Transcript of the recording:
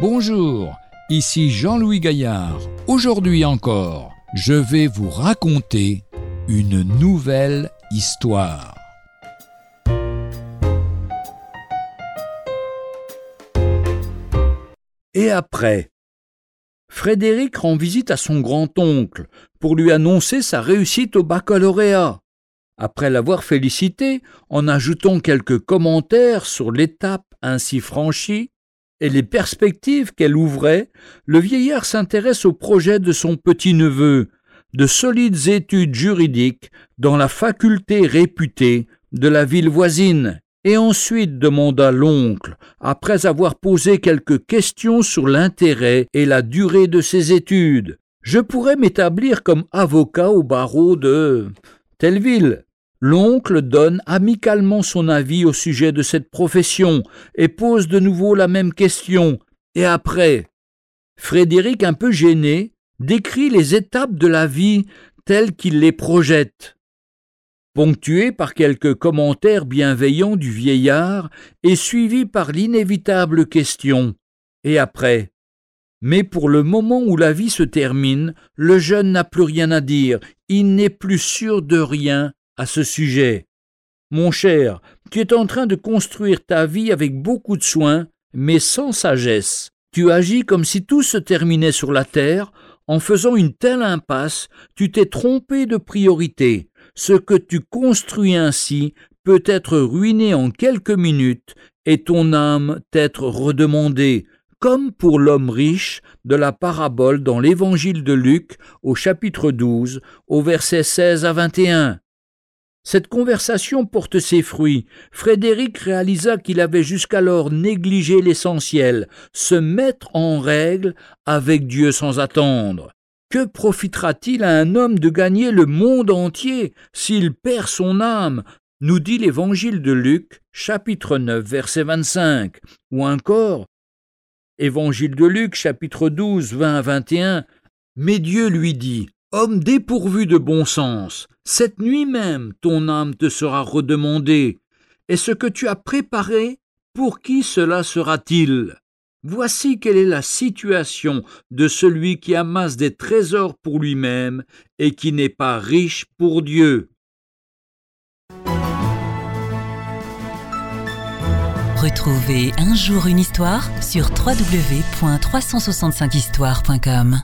Bonjour, ici Jean-Louis Gaillard. Aujourd'hui encore, je vais vous raconter une nouvelle histoire. Et après? Frédéric rend visite à son grand-oncle pour lui annoncer sa réussite au baccalauréat. Après l'avoir félicité en ajoutant quelques commentaires sur l'étape ainsi franchie et les perspectives qu'elle ouvrait, le vieillard s'intéresse au projet de son petit-neveu, de solides études juridiques dans la faculté réputée de la ville voisine, et ensuite demanda l'oncle, après avoir posé quelques questions sur l'intérêt et la durée de ses études. Je pourrais m'établir comme avocat au barreau de telle ville. L'oncle donne amicalement son avis au sujet de cette profession et pose de nouveau la même question. Et après Frédéric, un peu gêné, décrit les étapes de la vie telles qu'il les projette. Ponctué par quelques commentaires bienveillants du vieillard et suivi par l'inévitable question. Et après Mais pour le moment où la vie se termine, le jeune n'a plus rien à dire, il n'est plus sûr de rien à ce sujet. Mon cher, tu es en train de construire ta vie avec beaucoup de soin, mais sans sagesse. Tu agis comme si tout se terminait sur la terre, en faisant une telle impasse, tu t'es trompé de priorité. Ce que tu construis ainsi peut être ruiné en quelques minutes et ton âme t'être redemandée, comme pour l'homme riche de la parabole dans l'évangile de Luc au chapitre 12, au verset 16 à 21. Cette conversation porte ses fruits. Frédéric réalisa qu'il avait jusqu'alors négligé l'essentiel, se mettre en règle avec Dieu sans attendre. Que profitera-t-il à un homme de gagner le monde entier s'il perd son âme? Nous dit l'évangile de Luc, chapitre 9, verset 25, ou encore Évangile de Luc, chapitre 12, 20 à 21. Mais Dieu lui dit Homme dépourvu de bon sens, cette nuit même ton âme te sera redemandée, et ce que tu as préparé, pour qui cela sera-t-il? Voici quelle est la situation de celui qui amasse des trésors pour lui-même et qui n'est pas riche pour Dieu. Retrouvez un jour une histoire sur www.365histoire.com.